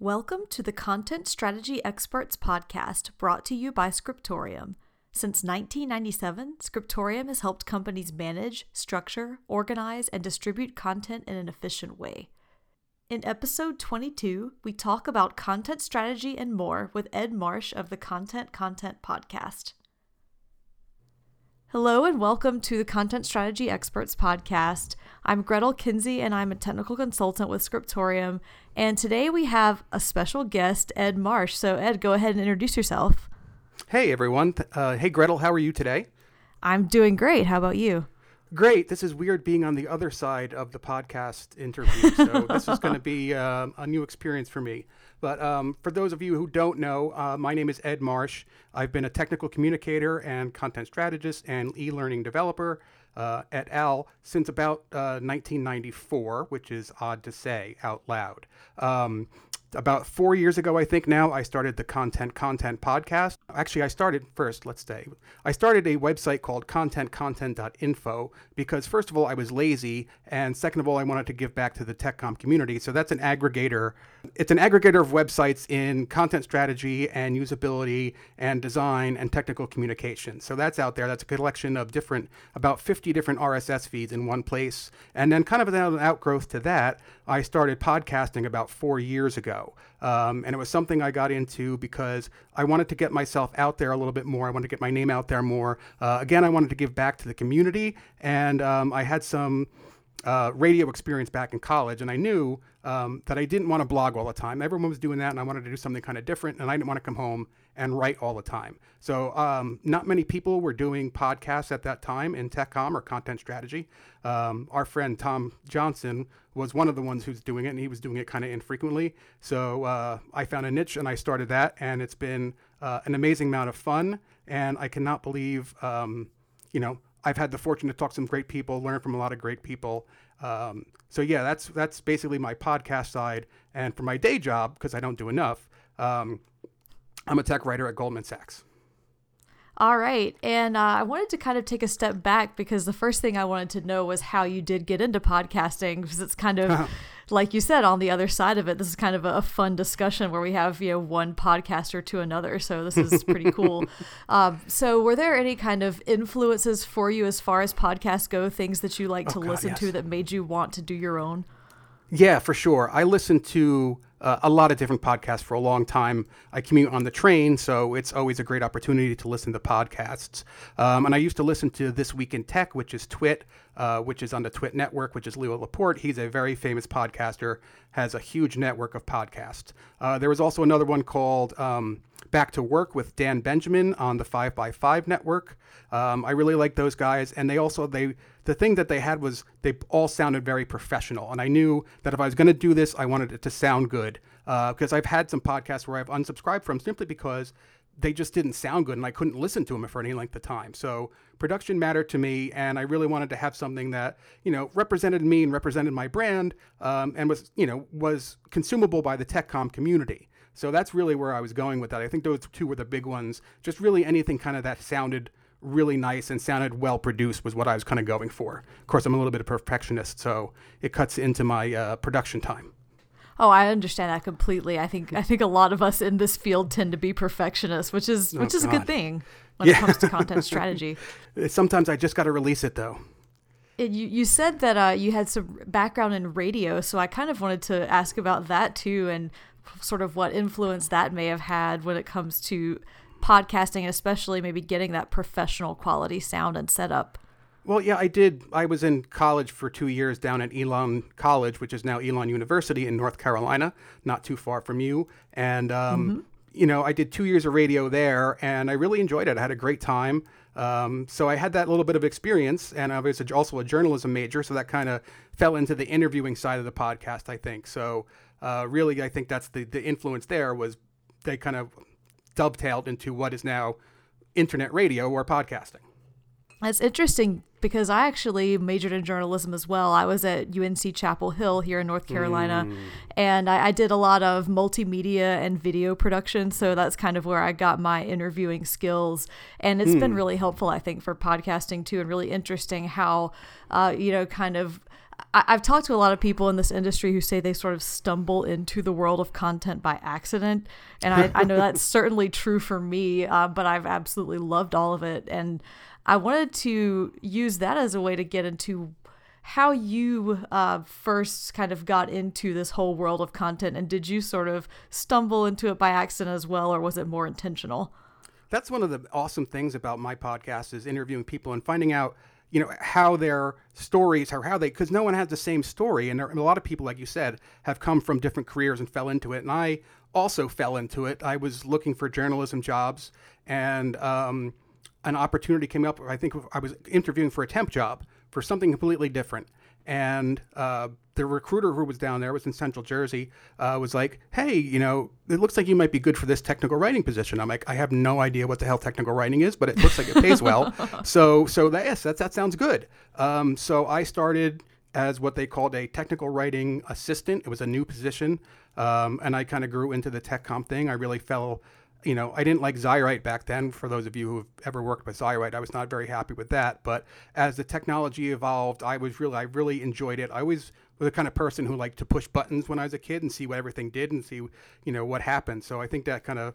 Welcome to the Content Strategy Experts podcast brought to you by Scriptorium. Since 1997, Scriptorium has helped companies manage, structure, organize, and distribute content in an efficient way. In episode 22, we talk about content strategy and more with Ed Marsh of the Content Content Podcast. Hello and welcome to the Content Strategy Experts podcast. I'm Gretyl Kinsey and I'm a technical consultant with Scriptorium. And today we have a special guest, Ed Marsh. So, Ed, go ahead and introduce yourself. Hey, everyone. Uh, hey, Gretyl, how are you today? I'm doing great. How about you? Great. This is weird being on the other side of the podcast interview. So, this is going to be uh, a new experience for me. But um, for those of you who don't know, uh, my name is Ed Marsh. I've been a technical communicator and content strategist and e learning developer uh, at AL since about uh, 1994, which is odd to say out loud. Um, about four years ago, I think now, I started the Content Content podcast. Actually, I started first, let's say, I started a website called contentcontent.info because, first of all, I was lazy. And second of all, I wanted to give back to the TechCom community. So that's an aggregator. It's an aggregator of websites in content strategy and usability and design and technical communication. So that's out there. That's a collection of different, about 50 different RSS feeds in one place. And then, kind of an outgrowth to that, I started podcasting about four years ago. Um, and it was something I got into because I wanted to get myself out there a little bit more. I wanted to get my name out there more. Uh, again, I wanted to give back to the community. And um, I had some uh, radio experience back in college, and I knew um, that I didn't want to blog all the time. Everyone was doing that, and I wanted to do something kind of different, and I didn't want to come home and write all the time. So, um, not many people were doing podcasts at that time in TechCom or content strategy. Um, our friend Tom Johnson was one of the ones who's doing it, and he was doing it kind of infrequently. So, uh, I found a niche and I started that, and it's been uh, an amazing amount of fun. And I cannot believe, um, you know, I've had the fortune to talk to some great people, learn from a lot of great people. Um, so yeah, that's that's basically my podcast side. And for my day job, because I don't do enough, um, I'm a tech writer at Goldman Sachs. All right. And uh, I wanted to kind of take a step back because the first thing I wanted to know was how you did get into podcasting because it's kind of, like you said, on the other side of it. This is kind of a, fun discussion where we have, you know, one podcaster to another. So this is pretty cool. um, so were there any kind of influences for you as far as podcasts go, things that you like to oh, God, listen yes. to that made you want to do your own? Yeah, for sure. I listen to uh, a lot of different podcasts for a long time. I commute on the train, so it's always a great opportunity to listen to podcasts. Um, and I used to listen to This Week in Tech, which is Twit, uh, which is on the Twit network, which is Leo Laporte. He's a very famous podcaster, has a huge network of podcasts. Uh, there was also another one called um, Back to Work with Dan Benjamin on the 5by5 network. Um, I really like those guys, and they also they the thing that they had was they all sounded very professional, and I knew that if I was going to do this, I wanted it to sound good because uh, I've had some podcasts where I've unsubscribed from simply because they just didn't sound good and I couldn't listen to them for any length of time. So production mattered to me, and I really wanted to have something that you know represented me and represented my brand, um, and was you know was consumable by the TechCom community. So that's really where I was going with that. I think those two were the big ones. Just really anything kind of that sounded really nice and sounded well produced was what I was kind of going for. Of course, I'm a little bit of a perfectionist, so it cuts into my uh, production time. Oh, I understand that completely. I think I think a lot of us in this field tend to be perfectionists, which is oh, which is God. a good thing when yeah. it comes to content strategy. Sometimes I just got to release it though. It, you, you said that uh, you had some background in radio, so I kind of wanted to ask about that too, and sort of what influence that may have had when it comes to podcasting, especially maybe getting that professional quality sound and setup. Well, yeah, I did. I was in college for two years down at Elon College, which is now Elon University in North Carolina, not too far from you. And, um, mm-hmm. you know, I did two years of radio there and I really enjoyed it. I had a great time. Um, so I had that little bit of experience, and I was also a journalism major, so that kind of fell into the interviewing side of the podcast, I think. So uh, really, I think that's the the influence there was they kind of dovetailed into what is now internet radio or podcasting. That's interesting because I actually majored in journalism as well. I was at UNC Chapel Hill here in North Carolina, mm. and I, I, did a lot of multimedia and video production. So that's kind of where I got my interviewing skills, and it's mm. been really helpful, I think, for podcasting too, and really interesting how, uh, you know, kind of I, have talked to a lot of people in this industry who say they sort of stumble into the world of content by accident. And I, I know that's certainly true for me, uh, but I've absolutely loved all of it. And I wanted to use that as a way to get into how you uh, first kind of got into this whole world of content. And did you sort of stumble into it by accident as well, or was it more intentional? That's one of the awesome things about my podcast is interviewing people and finding out you know how their stories or how they because no one has the same story. And, there, and, a lot of people like you said have come from different careers and fell into it. And i also fell into it. I was looking for journalism jobs and um, an opportunity came up. I think i was interviewing for a temp job for something completely different. And uh, the recruiter who was down there was in central jersey uh, was like hey you know it looks like you might be good for this technical writing position i'm like i have no idea what the hell technical writing is but it looks like it pays well so so that, yes that, that sounds good um, so i started as what they called a technical writing assistant it was a new position um, and i kind of grew into the tech com thing i really fell you know, I didn't like Xywrite back then. For those of you who've ever worked with Xywrite, I was not very happy with that. But as the technology evolved, I was really, I really enjoyed it. I always was the kind of person who liked to push buttons when I was a kid and see what everything did and see, you know, what happened. So I think that kind of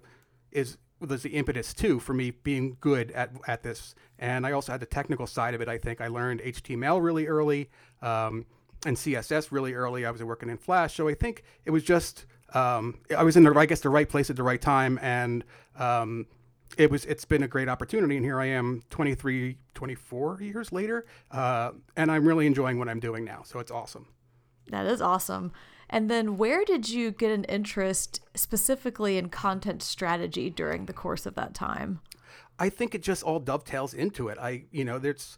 is was the impetus too for me being good at at this. And I also had the technical side of it. I think I learned HTML really early um, and CSS really early. I was working in Flash, so I think it was just um, I was in the I guess the right place at the right time, and um, it was it's been a great opportunity. And here I am, 23, 24 years later, uh, and I'm really enjoying what I'm doing now. So it's awesome. That is awesome. And then, where did you get an interest specifically in content strategy during the course of that time? I think it just all dovetails into it. I, you know, there's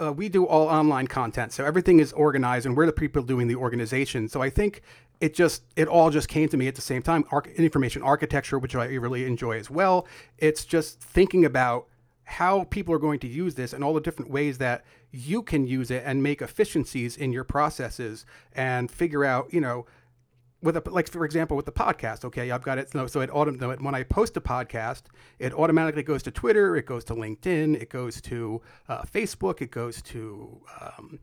uh, we do all online content, so everything is organized, and we're the people doing the organization. So I think it just it all just came to me at the same time. Arch- information architecture, which I really enjoy as well. It's just thinking about how people are going to use this and all the different ways that you can use it and make efficiencies in your processes and figure out, you know, with a like for example with the podcast okay i've got it so, so it auto when i post a podcast it automatically goes to twitter it goes to linkedin it goes to uh, facebook it goes to um,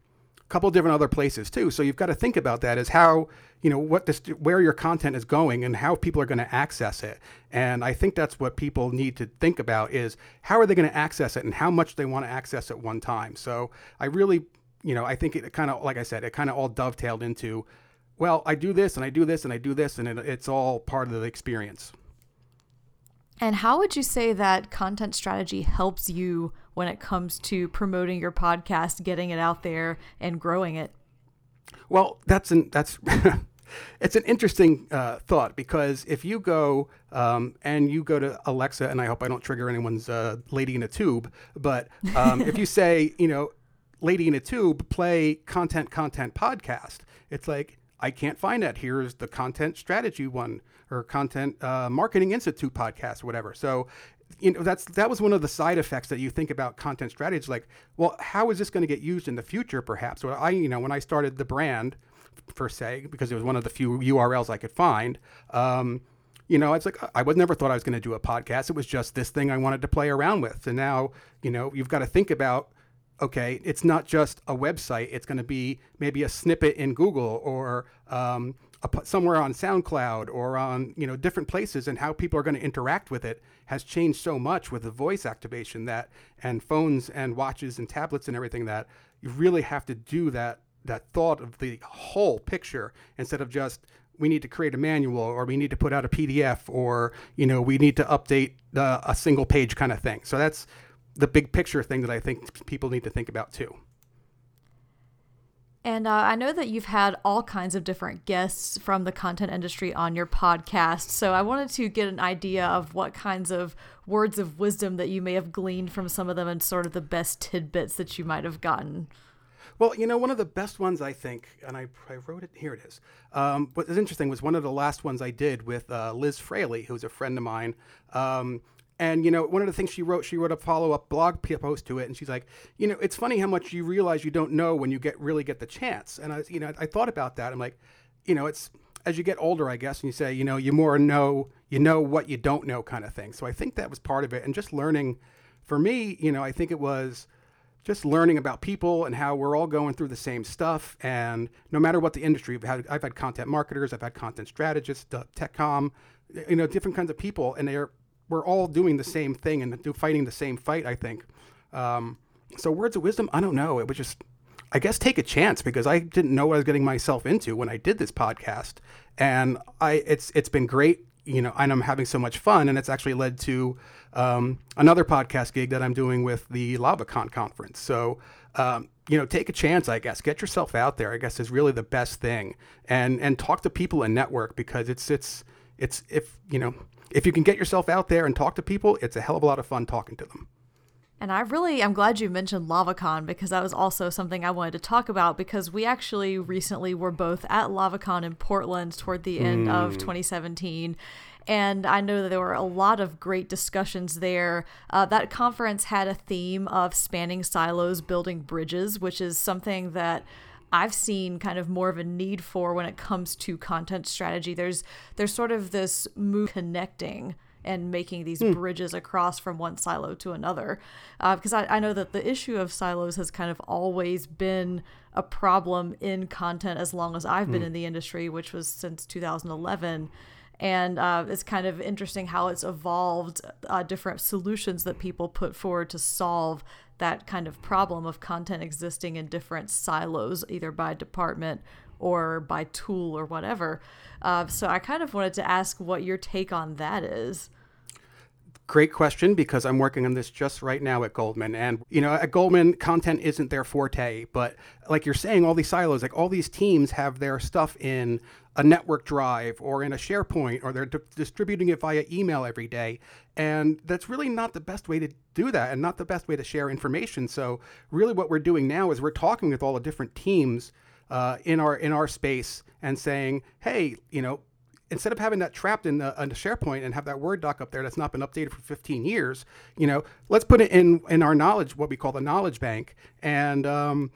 couple different other places too. So you've got to think about that as how you know what this where your content is going and how people are going to access it. And i think that's what people need to think about is how are they going to access it and how much they want to access at one time. So i really you know i think it kind of like i said it kind of all dovetailed into well, I do this and I do this and I do this, and it, it's all part of the experience. And how would you say that content strategy helps you when it comes to promoting your podcast, getting it out there, and growing it? Well, that's an that's it's an interesting uh, thought because if you go um, and you go to Alexa, and I hope I don't trigger anyone's uh, lady in a tube, but um, if you say, you know, lady in a tube, play content content podcast, it's like I can't find that. Here's the content strategy one or content uh, marketing institute podcast, or whatever. So, you know, that's that was one of the side effects that you think about content strategy. like, well, how is this going to get used in the future? Perhaps. So I, you know, when I started the brand, per se, because it was one of the few URLs I could find. Um, you know, it's like I would never thought I was going to do a podcast. It was just this thing I wanted to play around with. And now, you know, you've got to think about okay, it's not just a website. It's going to be maybe a snippet in Google or um, somewhere on SoundCloud or on you know different places, and how people are going to interact with it has changed so much with the voice activation that and phones and watches and tablets and everything that you really have to do that that thought of the whole picture instead of just we need to create a manual or we need to put out a PDF or you know we need to update a single page kind of thing. So that's the big picture thing that I think people need to think about too. And uh, I know that you've had all kinds of different guests from the content industry on your podcast. So I wanted to get an idea of what kinds of words of wisdom that you may have gleaned from some of them and sort of the best tidbits that you might have gotten. Well, you know, one of the best ones I think, and I, I wrote it, here it is. Um, what is interesting was one of the last ones I did with uh, Liz Fraley, who's a friend of mine. Um, and you know, one of the things she wrote, she wrote a follow up blog post to it, and she's like, you know, it's funny how much you realize you don't know when you get really get the chance. And I, you know, I thought about that. I'm like, you know, it's as you get older, I guess, and you say, you know, you more know, you know what you don't know, kind of thing. So I think that was part of it, and just learning. For me, you know, I think it was just learning about people and how we're all going through the same stuff. And no matter what the industry, I've had, I've had content marketers, I've had content strategists, tech com, you know, different kinds of people, and they're we're all doing the same thing and fighting the same fight. I think. Um, so words of wisdom, I don't know. It was just, I guess, take a chance because I didn't know what I was getting myself into when I did this podcast, and I it's it's been great you know, and I'm having so much fun, and it's actually led to um, another podcast gig that I'm doing with the LavaCon conference. So, um, you know, take a chance, I guess. Get yourself out there. I guess is really the best thing, and and talk to people and network because it's it's it's if you know if you can get yourself out there and talk to people, it's a hell of a lot of fun talking to them. And I really I'm glad you mentioned LavaCon because that was also something I wanted to talk about because we actually recently were both at LavaCon in Portland toward the end mm. of 2017 and I know that there were a lot of great discussions there. Uh, that conference had a theme of spanning silos, building bridges, which is something that I've seen kind of more of a need for when it comes to content strategy. There's there's sort of this move connecting and making these mm. bridges across from one silo to another. Because uh, I, I know that the issue of silos has kind of always been a problem in content as long as I've been mm. in the industry, which was since 2011 and uh, it's kind of interesting how it's evolved uh, different solutions that people put forward to solve that kind of problem of content existing in different silos either by department or by tool or whatever uh, so i kind of wanted to ask what your take on that is Great question because I'm working on this just right now at Goldman. And, you know, at Goldman, content isn't their forte. But like you're saying, all these silos, like all these teams have their stuff in a network drive or in a SharePoint or they're di- distributing it via email every day. And that's really not the best way to do that and not the best way to share information. So, really, what we're doing now is we're talking with all the different teams uh, in our in our space and saying, hey, you know, instead of having that trapped in the, in the SharePoint and have that Word doc up there that's not been updated for 15 years, you know, let's put it in in our knowledge, what we call the knowledge bank, and um,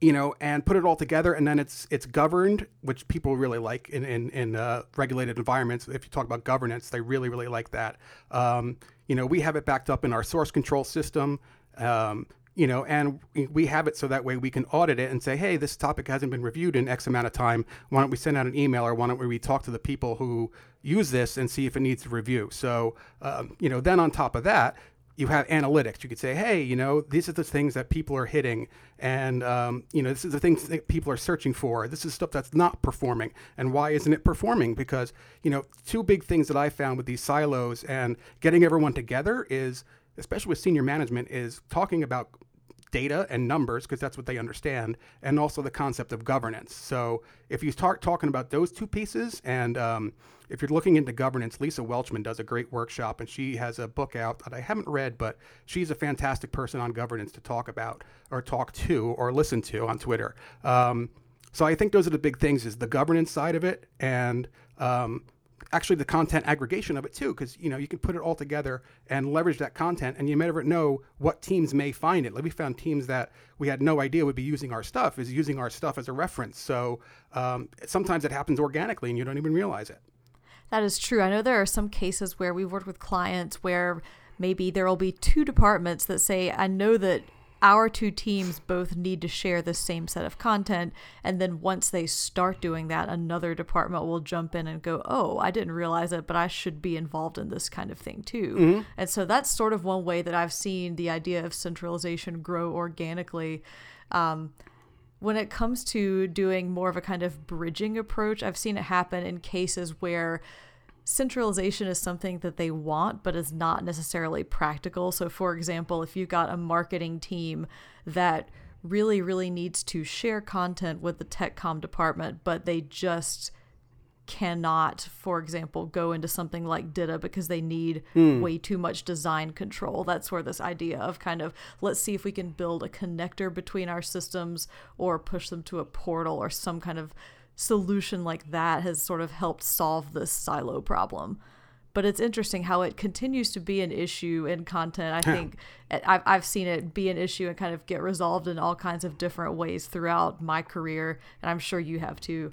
you know, and put it all together, and then it's it's governed, which people really like in in, in uh, regulated environments. If you talk about governance, they really really like that. Um, you know, we have it backed up in our source control system. Um, you know, and we have it so that way we can audit it and say, hey, this topic hasn't been reviewed in X amount of time. Why don't we send out an email or why don't we talk to the people who use this and see if it needs a review? So, um, you know, then on top of that, you have analytics. You could say, hey, you know, these are the things that people are hitting, and um, you know, this is the things that people are searching for. This is stuff that's not performing, and why isn't it performing? Because you know, two big things that I found with these silos and getting everyone together is especially with senior management, is talking about data and numbers because that's what they understand, and also the concept of governance. So if you start talking about those two pieces, and um, if you're looking into governance, Lisa Welchman does a great workshop, and she has a book out that I haven't read, but she's a fantastic person on governance to talk about, or talk to, or listen to on Twitter. Um, so I think those are the big things: is the governance side of it, and um, actually the content aggregation of it too, because you know you can put it all together and leverage that content, and you never know what teams may find it. Like we found teams that we had no idea would be using our stuff is using our stuff as a reference. So um, sometimes it happens organically, and you don't even realize it. That is true. I know there are some cases where we've worked with clients where maybe there will be two departments that say, I know that our two teams both need to share the same set of content and then once they start doing that another department will jump in and go oh i didn't realize it but i should be involved in this kind of thing too mm-hmm. and so that's sort of one way that i've seen the idea of centralization grow organically um, when it comes to doing more of a kind of bridging approach i've seen it happen in cases where centralization is something that they want, but is not necessarily practical. So, for example, if you've got a marketing team that really, really needs to share content with the tech com department, but they just cannot, for example, go into something like DITA because they need mm. way too much design control. That's where this idea of kind of let's see if we can build a connector between our systems or push them to a portal or some kind of solution like that has sort of helped solve this silo problem. But it's interesting how it continues to be an issue in content. I think I've, I've seen it be an issue and kind of get resolved in all kinds of different ways throughout my career. And I'm sure you have too.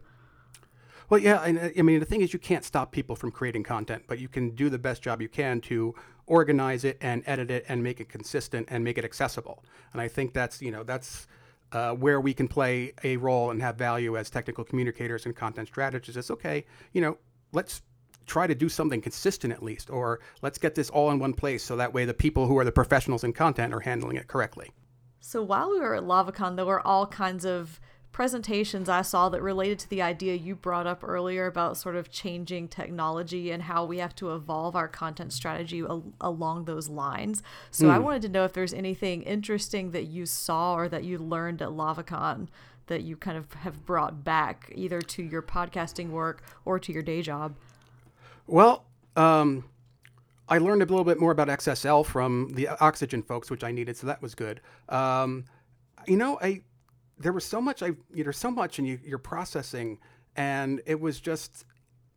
Well, yeah. And uh, I mean, the thing is, you can't stop people from creating content, but you can do the best job you can to organize it and edit it and make it consistent and make it accessible. And I think that's you know that's uh, where we can play a role and have value as technical communicators and content strategists. It's okay, you know, let's try to do something consistent at least, or let's get this all in one place so that way the people who are the professionals in content are handling it correctly. So while we were at LavaCon, there were all kinds of presentations I saw that related to the idea you brought up earlier about sort of changing technology and how we have to evolve our content strategy al- along those lines. So mm. I hmm. wanted to know if there's anything interesting that you saw or that you learned at LavaCon that you kind of have brought back either to your podcasting work or to your day job. Well, um, I learned a little bit more about XSL from the Oxygen folks, which I needed, so that was good. Um, you know, I there was so much I you know so much and you, you're processing and it was just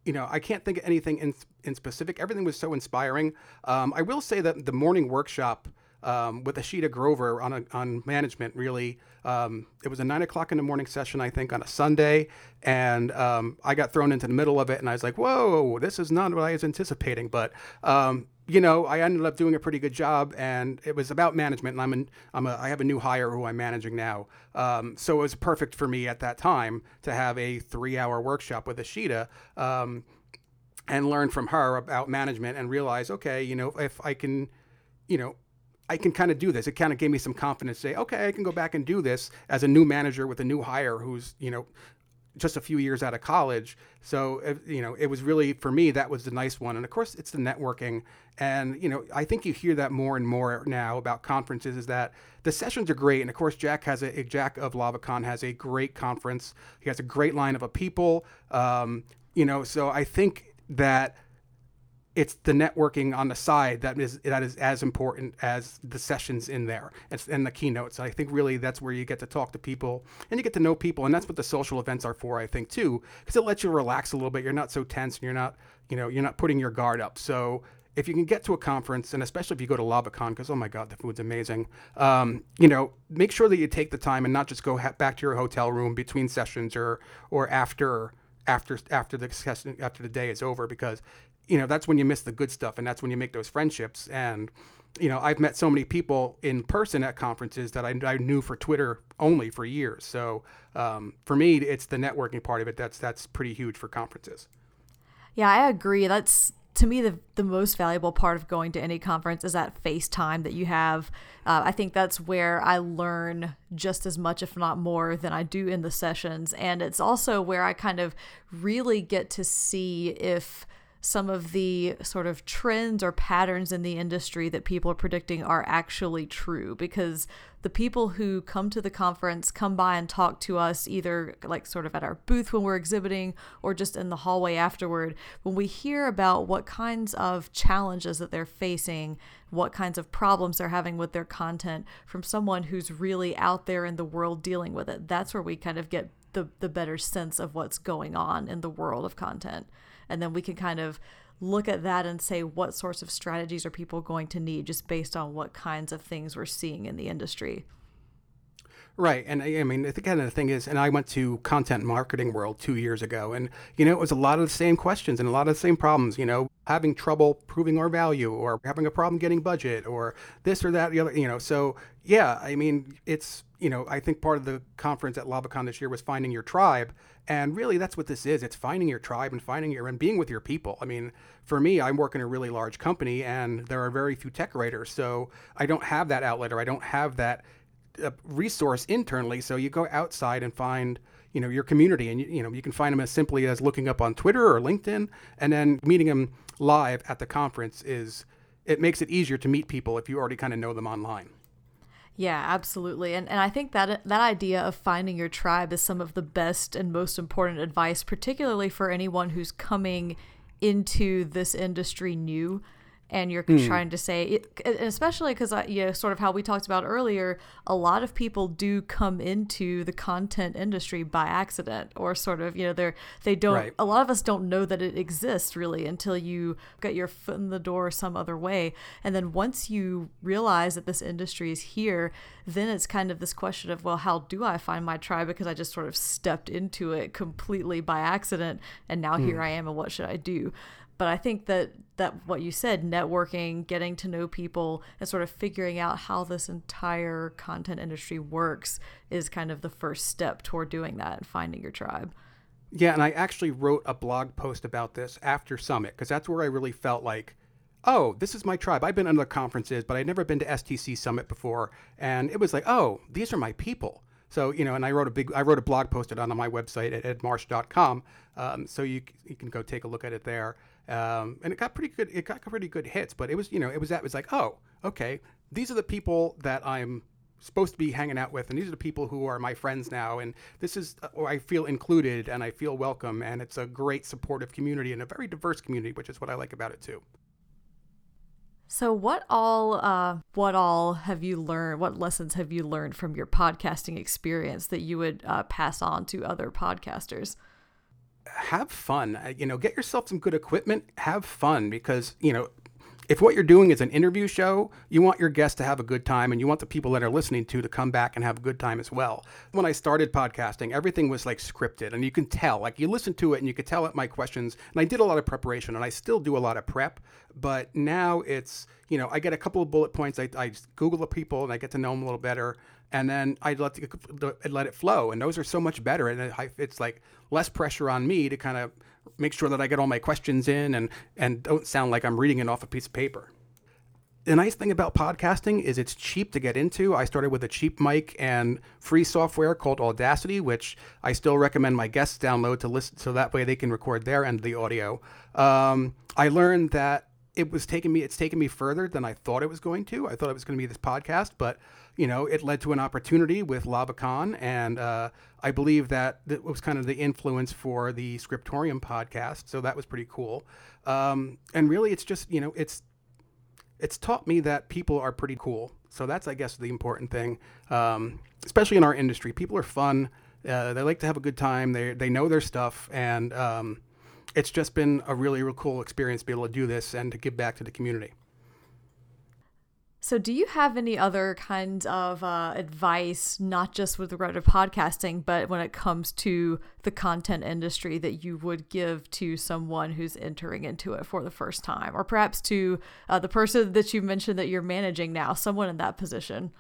you know I can't think of anything in in specific. Everything was so inspiring. Um, I will say that the morning workshop um, with Ashita Grover on a, on management really um, it was a nine o'clock in the morning session I think on a Sunday and um, I got thrown into the middle of it and I was like whoa this is not what I was anticipating but um, you know, I ended up doing a pretty good job, and it was about management. And I'm an, I'm a, I have a new hire who I'm managing now, um, so it was perfect for me at that time to have a three-hour workshop with Ashita. Um, and learn from her about management and realize, okay, you know, if I can, you know, I can kind of do this. It kind of gave me some confidence to say, okay, I can go back and do this as a new manager with a new hire who's, you know, just a few years out of college. So, you know, it was really, for me, that was the nice one. And of course, it's the networking. And, you know, I think you hear that more and more now about conferences is that the sessions are great. And of course, Jack has a, Jack of LavaCon has a great conference. He has a great lineup of people. Um, you know, so I think that it's the networking on the side that is that is as important as the sessions in there and the keynotes. I think really that's where you get to talk to people and you get to know people, and that's what the social events are for. I think too, because it lets you relax a little bit. You're not so tense, and you're not you know you're not putting your guard up. So if you can get to a conference, and especially if you go to LavaCon, because oh my God, the food's amazing. Um, you know, make sure that you take the time and not just go ha- back to your hotel room between sessions or or after after after the after the day is over because you know that's when you miss the good stuff and that's when you make those friendships and you know i've met so many people in person at conferences that i, I knew for twitter only for years. So um, for me it's the networking part of it that's that's pretty huge for conferences. Yeah i agree. That's to me the the most valuable part of going to any conference is that face time that you have. Uh, i think that's where i learn just as much if not more than i do in the sessions. And it's also where i kind of really get to see if some of the sort of trends or patterns in the industry that people are predicting are actually true because the people who come to the conference come by and talk to us either like sort of at our booth when we're exhibiting or just in the hallway afterward when we hear about what kinds of challenges that they're facing what kinds of problems they're having with their content from someone who's really out there in the world dealing with it that's where we kind of get the, the better sense of what's going on in the world of content and then we can kind of look at that and say what sorts of strategies are people going to need just based on what kinds of things we're seeing in the industry. Right. And I mean, the kind of the thing is, and I went to content marketing world two years ago, and, you know, it was a lot of the same questions and a lot of the same problems, you know, having trouble proving our value or having a problem getting budget or this or that, the other, you know. So, yeah, I mean, it's, you know, I think part of the conference at LavaCon this year was finding your tribe. And really, that's what this is. It's finding your tribe and finding your and being with your people. I mean, for me, I work in a really large company, and there are very few tech writers, so I don't have that outlet or I don't have that uh, resource internally. So you go outside and find you know your community, and you, you know you can find them as simply as looking up on Twitter or LinkedIn, and then meeting them live at the conference is it makes it easier to meet people if you already kind of know them online. Yeah, absolutely. And and I think that that idea of finding your tribe is some of the best and most important advice, particularly for anyone who's coming into this industry new and you're mm. trying to say especially because you know sort of how we talked about earlier a lot of people do come into the content industry by accident or sort of you know they're they don't right. a lot of us don't know that it exists really until you get your foot in the door some other way and then once you realize that this industry is here then it's kind of this question of well how do i find my tribe because i just sort of stepped into it completely by accident and now mm. here i am and what should i do but I think that that what you said, networking, getting to know people, and sort of figuring out how this entire content industry works is kind of the first step toward doing that and finding your tribe. Yeah, and I actually wrote a blog post about this after Summit because that's where I really felt like, oh, this is my tribe. I've been to other conferences, but I'd never been to STC Summit before, and it was like, oh, these are my people. So you know, and I wrote a big, I wrote a blog post on my website at edmarsh.com, um, so you you can go take a look at it there. Um, and it got pretty good. It got pretty good hits, but it was you know it was that it was like oh okay these are the people that I'm supposed to be hanging out with, and these are the people who are my friends now, and this is or I feel included and I feel welcome, and it's a great supportive community and a very diverse community, which is what I like about it too. So what all uh, what all have you learned? What lessons have you learned from your podcasting experience that you would uh, pass on to other podcasters? Have fun. Uh, you know, get yourself some good equipment. Have fun because you know if what you're doing is an interview show, you want your guests to have a good time and you want the people that are listening to to come back and have a good time as well. When I started podcasting, everything was like scripted and you can tell, like you listen to it and you could tell at my questions. And I did a lot of preparation and I still do a lot of prep, but now it's, you know, I get a couple of bullet points. I, I Google the people and I get to know them a little better and then I let the, let it flow, and those are so much better. And it's like less pressure on me to kind of make sure that I get all my questions in and and don't sound like I'm reading it off a piece of paper. The nice thing about podcasting is it's cheap to get into. I started with a cheap mic and free software called Audacity, which I still recommend my guests download to listen, so that way they can record their end of the audio. Um, I learned that it was taking me it's taken me further than I thought it was going to. I thought it was going to be this podcast, but you know, it led to an opportunity with LavaCon, and uh, I believe that that was kind of the influence for the Scriptorium podcast. So that was pretty cool. Um, and really, it's just you know, it's it's taught me that people are pretty cool. So that's, I guess, the important thing, um, especially in our industry. People are fun. Uh, they like to have a good time. They they know their stuff, and um, it's just been a really, really cool experience to be able to do this and to give back to the community. So, do you have any other kinds of uh, advice, not just with regard to podcasting, but when it comes to the content industry that you would give to someone who's entering into it for the first time, or perhaps to uh, the person that you mentioned that you're managing now, someone in that position?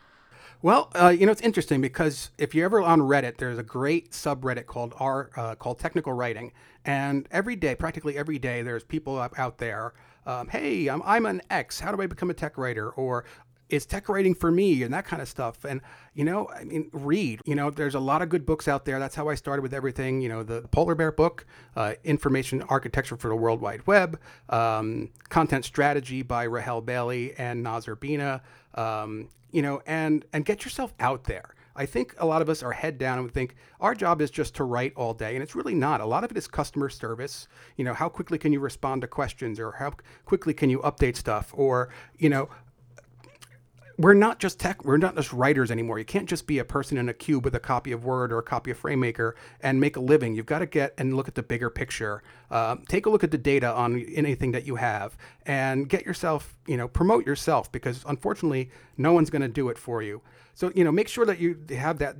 Well, uh, you know, it's interesting because if you're ever on Reddit, there's a great subreddit called R uh, called Technical Writing, and every day, practically every day, there's people out there um, hey, I'm, I'm an X. How do I become a tech writer? Or is tech writing for me? and that kind of stuff. And you know i mean read. You know there's a lot of good books out there. That's how i started with everything you know the polar bear book uh, information architecture for the world wide web um, content strategy by rahel bailie and Noz Urbina um, you know and and get yourself out there I think a lot of us are head down and we think our job is just to write all day, and it's really not. A lot of it is customer service. You know, how quickly can you respond to questions, or how quickly can you update stuff, or you know, we're not just tech we're not just writers anymore you can't just be a person in a cube with a copy of word or a copy of framemaker and make a living you've got to get and look at the bigger picture uh, take a look at the data on anything that you have and get yourself you know promote yourself because unfortunately no one's going to do it for you so you know make sure that you have that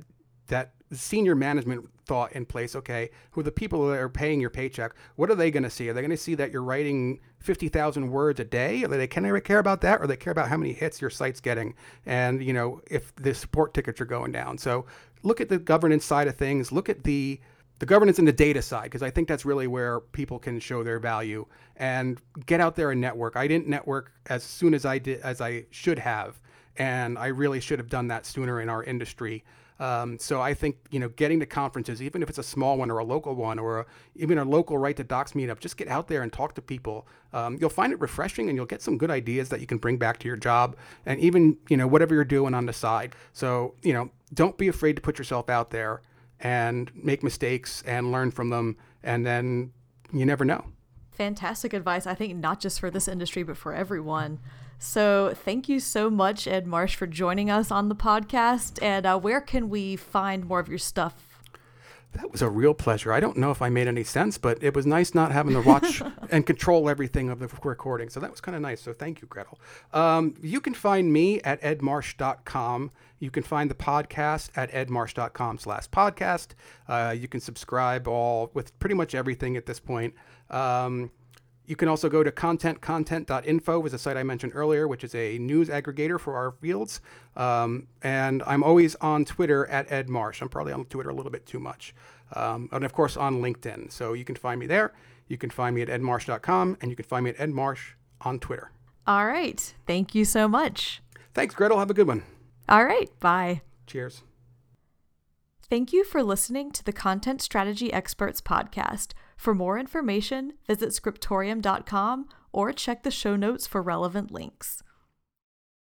that senior management thought in place. Okay, who are the people that are paying your paycheck? What are they going to see? Are they going to see that you're writing fifty thousand words a day? They can they care about that, or they care about how many hits your site's getting, and you know if the support tickets are going down? So look at the governance side of things. Look at the the governance and the data side because I think that's really where people can show their value and get out there and network. I didn't network as soon as I did as I should have, and I really should have done that sooner in our industry. Um, so I think you know getting to conferences, even if it's a small one or a local one or a, even a local Write the Docs meetup, just get out there and talk to people. Um, you'll find it refreshing, and you'll get some good ideas that you can bring back to your job, and even you know whatever you're doing on the side. So you know don't be afraid to put yourself out there and make mistakes and learn from them, and then you never know. Fantastic advice. I think not just for this industry, but for everyone. So, thank you so much, Ed Marsh, for joining us on the podcast. And uh, where can we find more of your stuff? That was a real pleasure. I don't know if I made any sense, but it was nice not having to watch and control everything of the recording. So that was kind of nice. So thank you, Gretyl. Um, you can find me at edmarsh.com. You can find the podcast at edmarsh.com slash podcast. Uh, you can subscribe all with pretty much everything at this point. Um, You can also go to contentcontent.info, was a site I mentioned earlier, which is a news aggregator for our fields. Um, and I'm always on Twitter at Ed Marsh. I'm probably on Twitter a little bit too much. Um, and of course on LinkedIn. So you can find me there. You can find me at edmarsh.com and you can find me at edmarsh on Twitter. All right. Thank you so much. Thanks, Gretyl. Have a good one. All right. Bye. Cheers. Thank you for listening to the Content Strategy Experts podcast. For more information, visit scriptorium.com or check the show notes for relevant links.